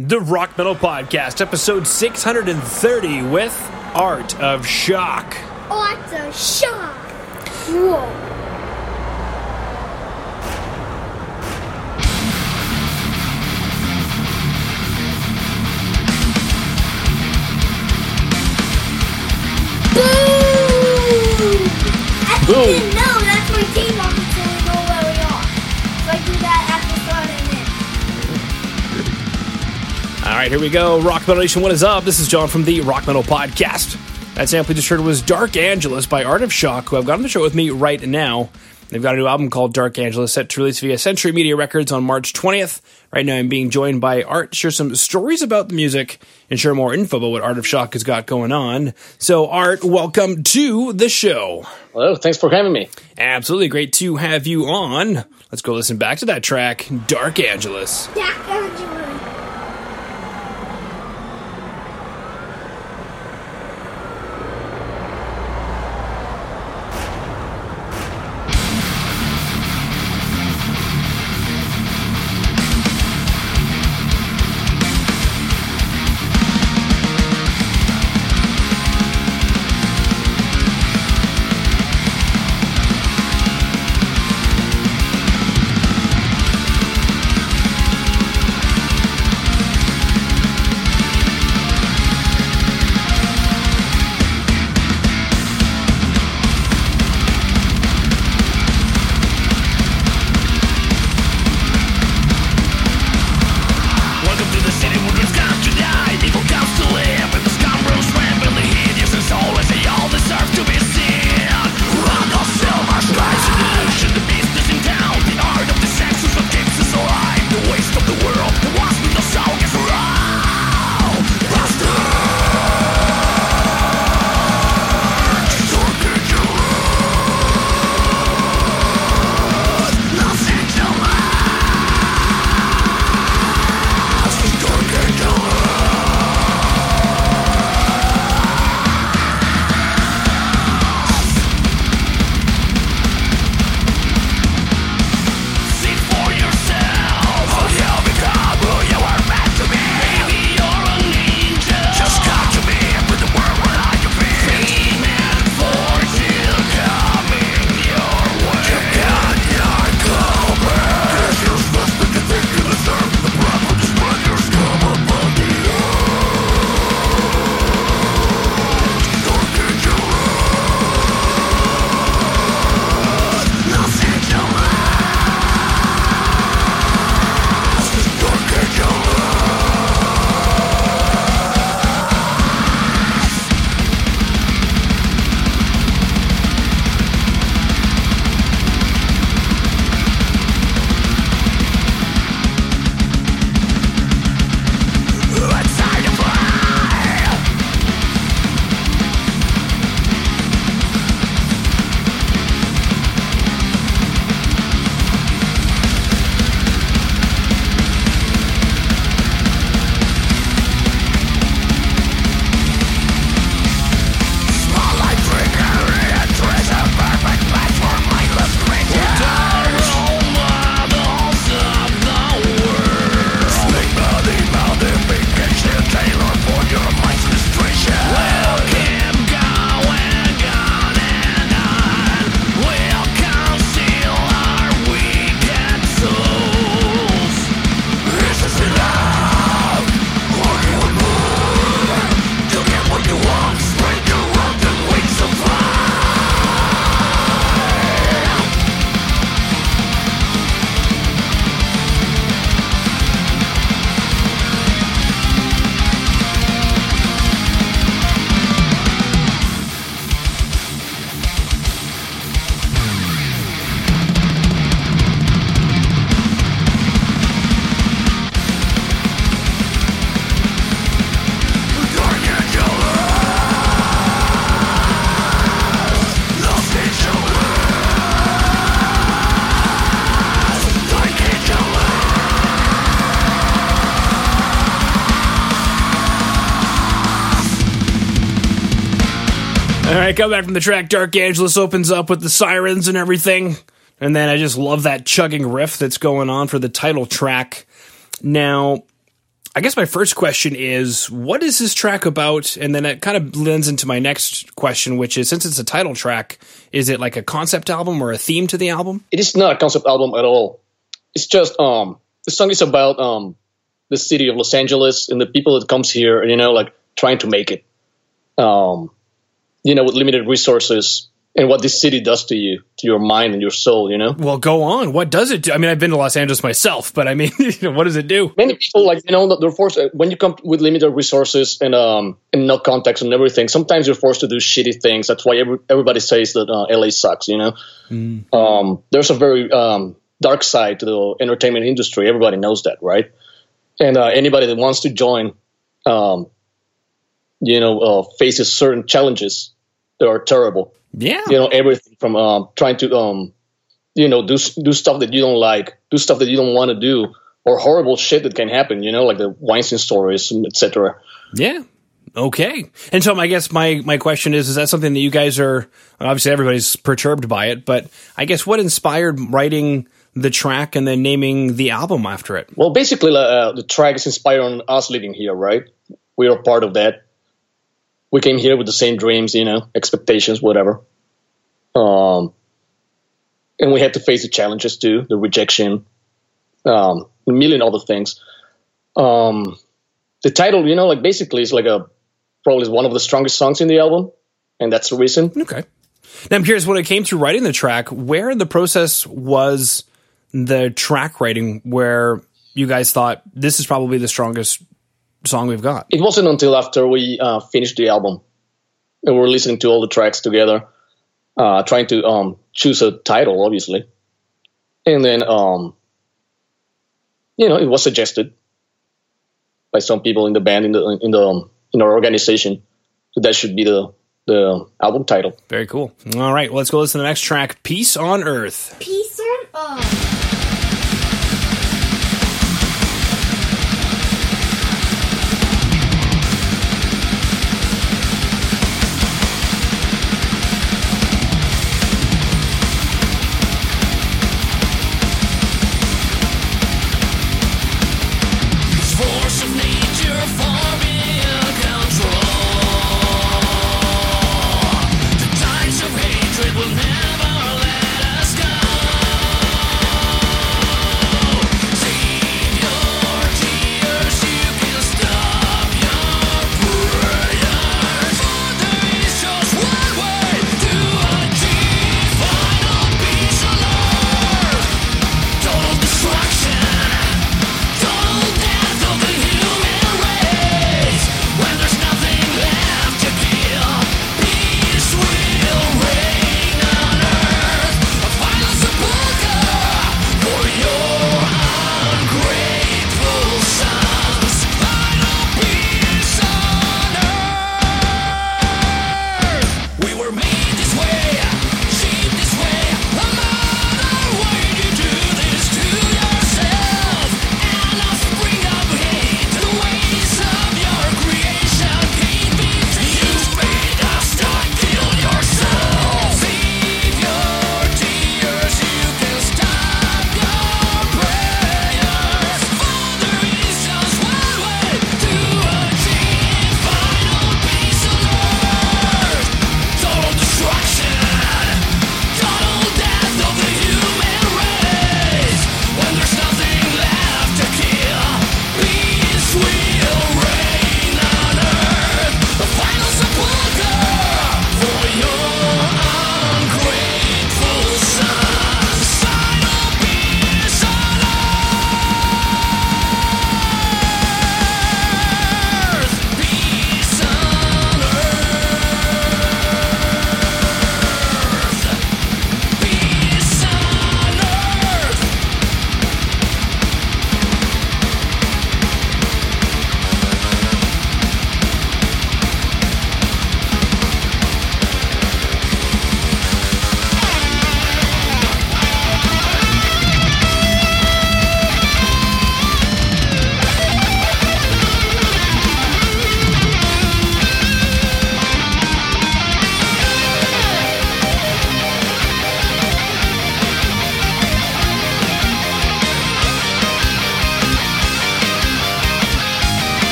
The Rock Metal Podcast, episode 630 with Art of Shock. Art of Shock. Whoa. Boom! Right, here we go. Rock Metal Nation, what is up? This is John from the Rock Metal Podcast. That sample you just heard was Dark Angeles by Art of Shock, who I've got on the show with me right now. They've got a new album called Dark Angeles set to release via Century Media Records on March 20th. Right now, I'm being joined by Art to share some stories about the music and share more info about what Art of Shock has got going on. So, Art, welcome to the show. Hello, thanks for having me. Absolutely great to have you on. Let's go listen back to that track, Dark Angeles. Jack All right, come back from the track. Dark Angeles opens up with the sirens and everything. And then I just love that chugging riff that's going on for the title track. Now, I guess my first question is, what is this track about? And then it kind of lends into my next question, which is, since it's a title track, is it like a concept album or a theme to the album? It is not a concept album at all. It's just um, the song is about um, the city of Los Angeles and the people that comes here, you know, like trying to make it. Um, you know, with limited resources and what this city does to you, to your mind and your soul, you know? Well, go on. What does it do? I mean, I've been to Los Angeles myself, but I mean, you know, what does it do? Many people, like, you know, they're forced, when you come with limited resources and, um, and no context and everything, sometimes you're forced to do shitty things. That's why every, everybody says that uh, LA sucks, you know? Um, there's a very um, dark side to the entertainment industry. Everybody knows that, right? And uh, anybody that wants to join, um, you know, uh, faces certain challenges that are terrible. Yeah. You know, everything from um, trying to, um, you know, do do stuff that you don't like, do stuff that you don't want to do, or horrible shit that can happen. You know, like the Weinstein stories, etc. Yeah. Okay. And so I guess my, my question is, is that something that you guys are, obviously everybody's perturbed by it, but I guess what inspired writing the track and then naming the album after it? Well, basically, uh, the track is inspired on us living here, right? We are part of that. We came here with the same dreams, you know, expectations, whatever. Um, and we had to face the challenges too, the rejection, um, a million other things. Um, the title, you know, like basically is like a probably one of the strongest songs in the album, and that's the reason. Okay. Now I'm curious, when it came to writing the track, where in the process was the track writing where you guys thought this is probably the strongest song we've got? it wasn't until after we uh, finished the album and we were listening to all the tracks together, uh, trying to um, choose a title, obviously, and then um, you know it was suggested by some people in the band in the in the um, in our organization that that should be the the album title. Very cool. All right, well, let's go listen to the next track, Peace on Earth. Peace on earth.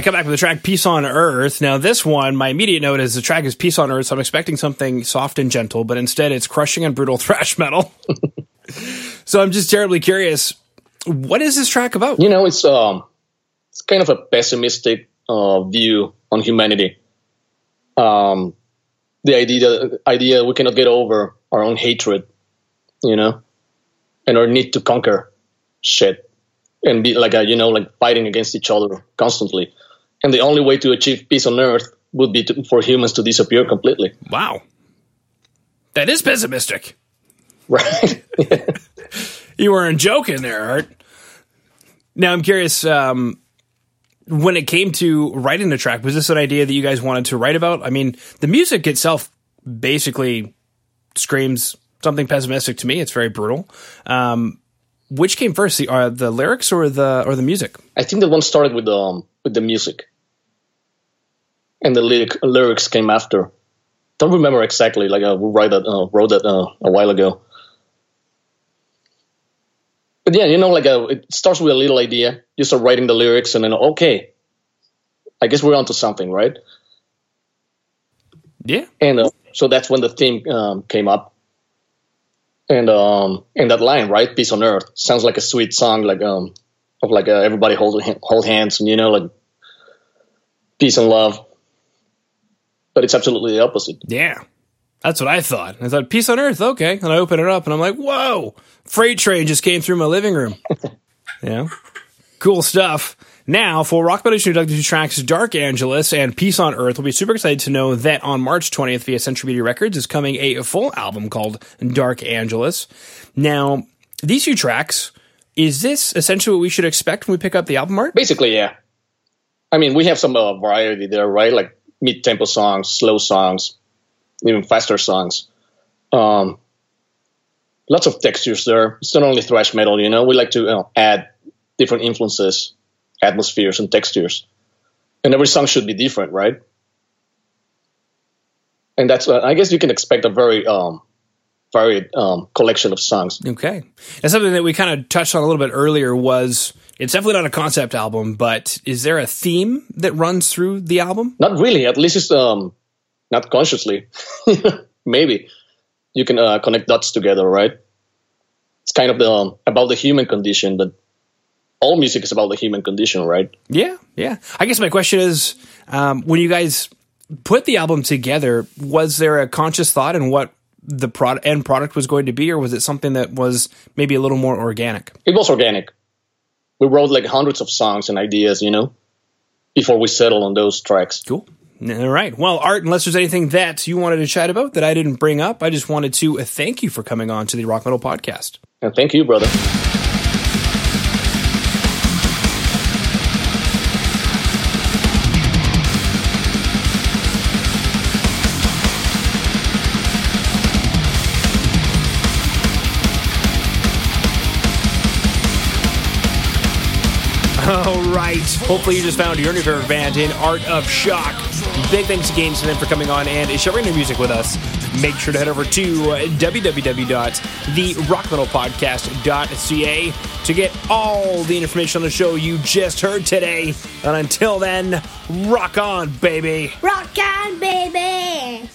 I come back with the track Peace on Earth. Now, this one, my immediate note is the track is Peace on Earth, so I'm expecting something soft and gentle, but instead it's crushing and brutal thrash metal. so I'm just terribly curious. What is this track about? You know, it's um, it's kind of a pessimistic uh, view on humanity. Um, the idea idea we cannot get over our own hatred, you know, and our need to conquer shit and be like a, you know like fighting against each other constantly. And the only way to achieve peace on Earth would be to, for humans to disappear completely, Wow. That is pessimistic. right? You weren't joking there, Art. Now I'm curious. Um, when it came to writing the track, was this an idea that you guys wanted to write about? I mean, the music itself basically screams something pessimistic to me. It's very brutal. Um, which came first, the uh, the lyrics or the or the music? I think that one started with um with the music, and the lyric lyrics came after. Don't remember exactly. Like I wrote that uh, wrote that uh, a while ago. But yeah, you know, like uh it starts with a little idea. You start writing the lyrics, and then okay, I guess we're onto something, right? Yeah, And uh, so that's when the theme um, came up. And um, and that line, right, "Peace on Earth," sounds like a sweet song, like um, of like uh, everybody hold hold hands, and you know, like peace and love. But it's absolutely the opposite. yeah. That's what I thought. I thought peace on earth, okay. And I open it up, and I'm like, whoa! Freight train just came through my living room. yeah, cool stuff. Now, for Rock Metal Introductory two tracks, Dark Angeles and Peace on Earth, we'll be super excited to know that on March 20th via Century Media Records is coming a full album called Dark Angeles. Now, these two tracks, is this essentially what we should expect when we pick up the album art? Basically, yeah. I mean, we have some uh, variety there, right? Like mid tempo songs, slow songs, even faster songs. Um, lots of textures there. It's not only thrash metal, you know. We like to you know, add different influences, atmospheres, and textures. And every song should be different, right? And that's, uh, I guess, you can expect a very um, varied um, collection of songs. Okay. And something that we kind of touched on a little bit earlier was it's definitely not a concept album, but is there a theme that runs through the album? Not really. At least it's um, not consciously. Maybe you can uh, connect dots together, right? It's kind of the, um, about the human condition. That all music is about the human condition, right? Yeah, yeah. I guess my question is um, when you guys put the album together, was there a conscious thought in what the product end product was going to be, or was it something that was maybe a little more organic? It was organic. We wrote like hundreds of songs and ideas, you know, before we settled on those tracks. Cool. All right. Well, Art, unless there's anything that you wanted to chat about that I didn't bring up, I just wanted to uh, thank you for coming on to the Rock Metal Podcast. And thank you, brother. All right. Hopefully, you just found your new favorite band in Art of Shock. Big thanks again to them for coming on and sharing their music with us. Make sure to head over to www.therockmetalpodcast.ca to get all the information on the show you just heard today. And until then, rock on, baby. Rock on, baby.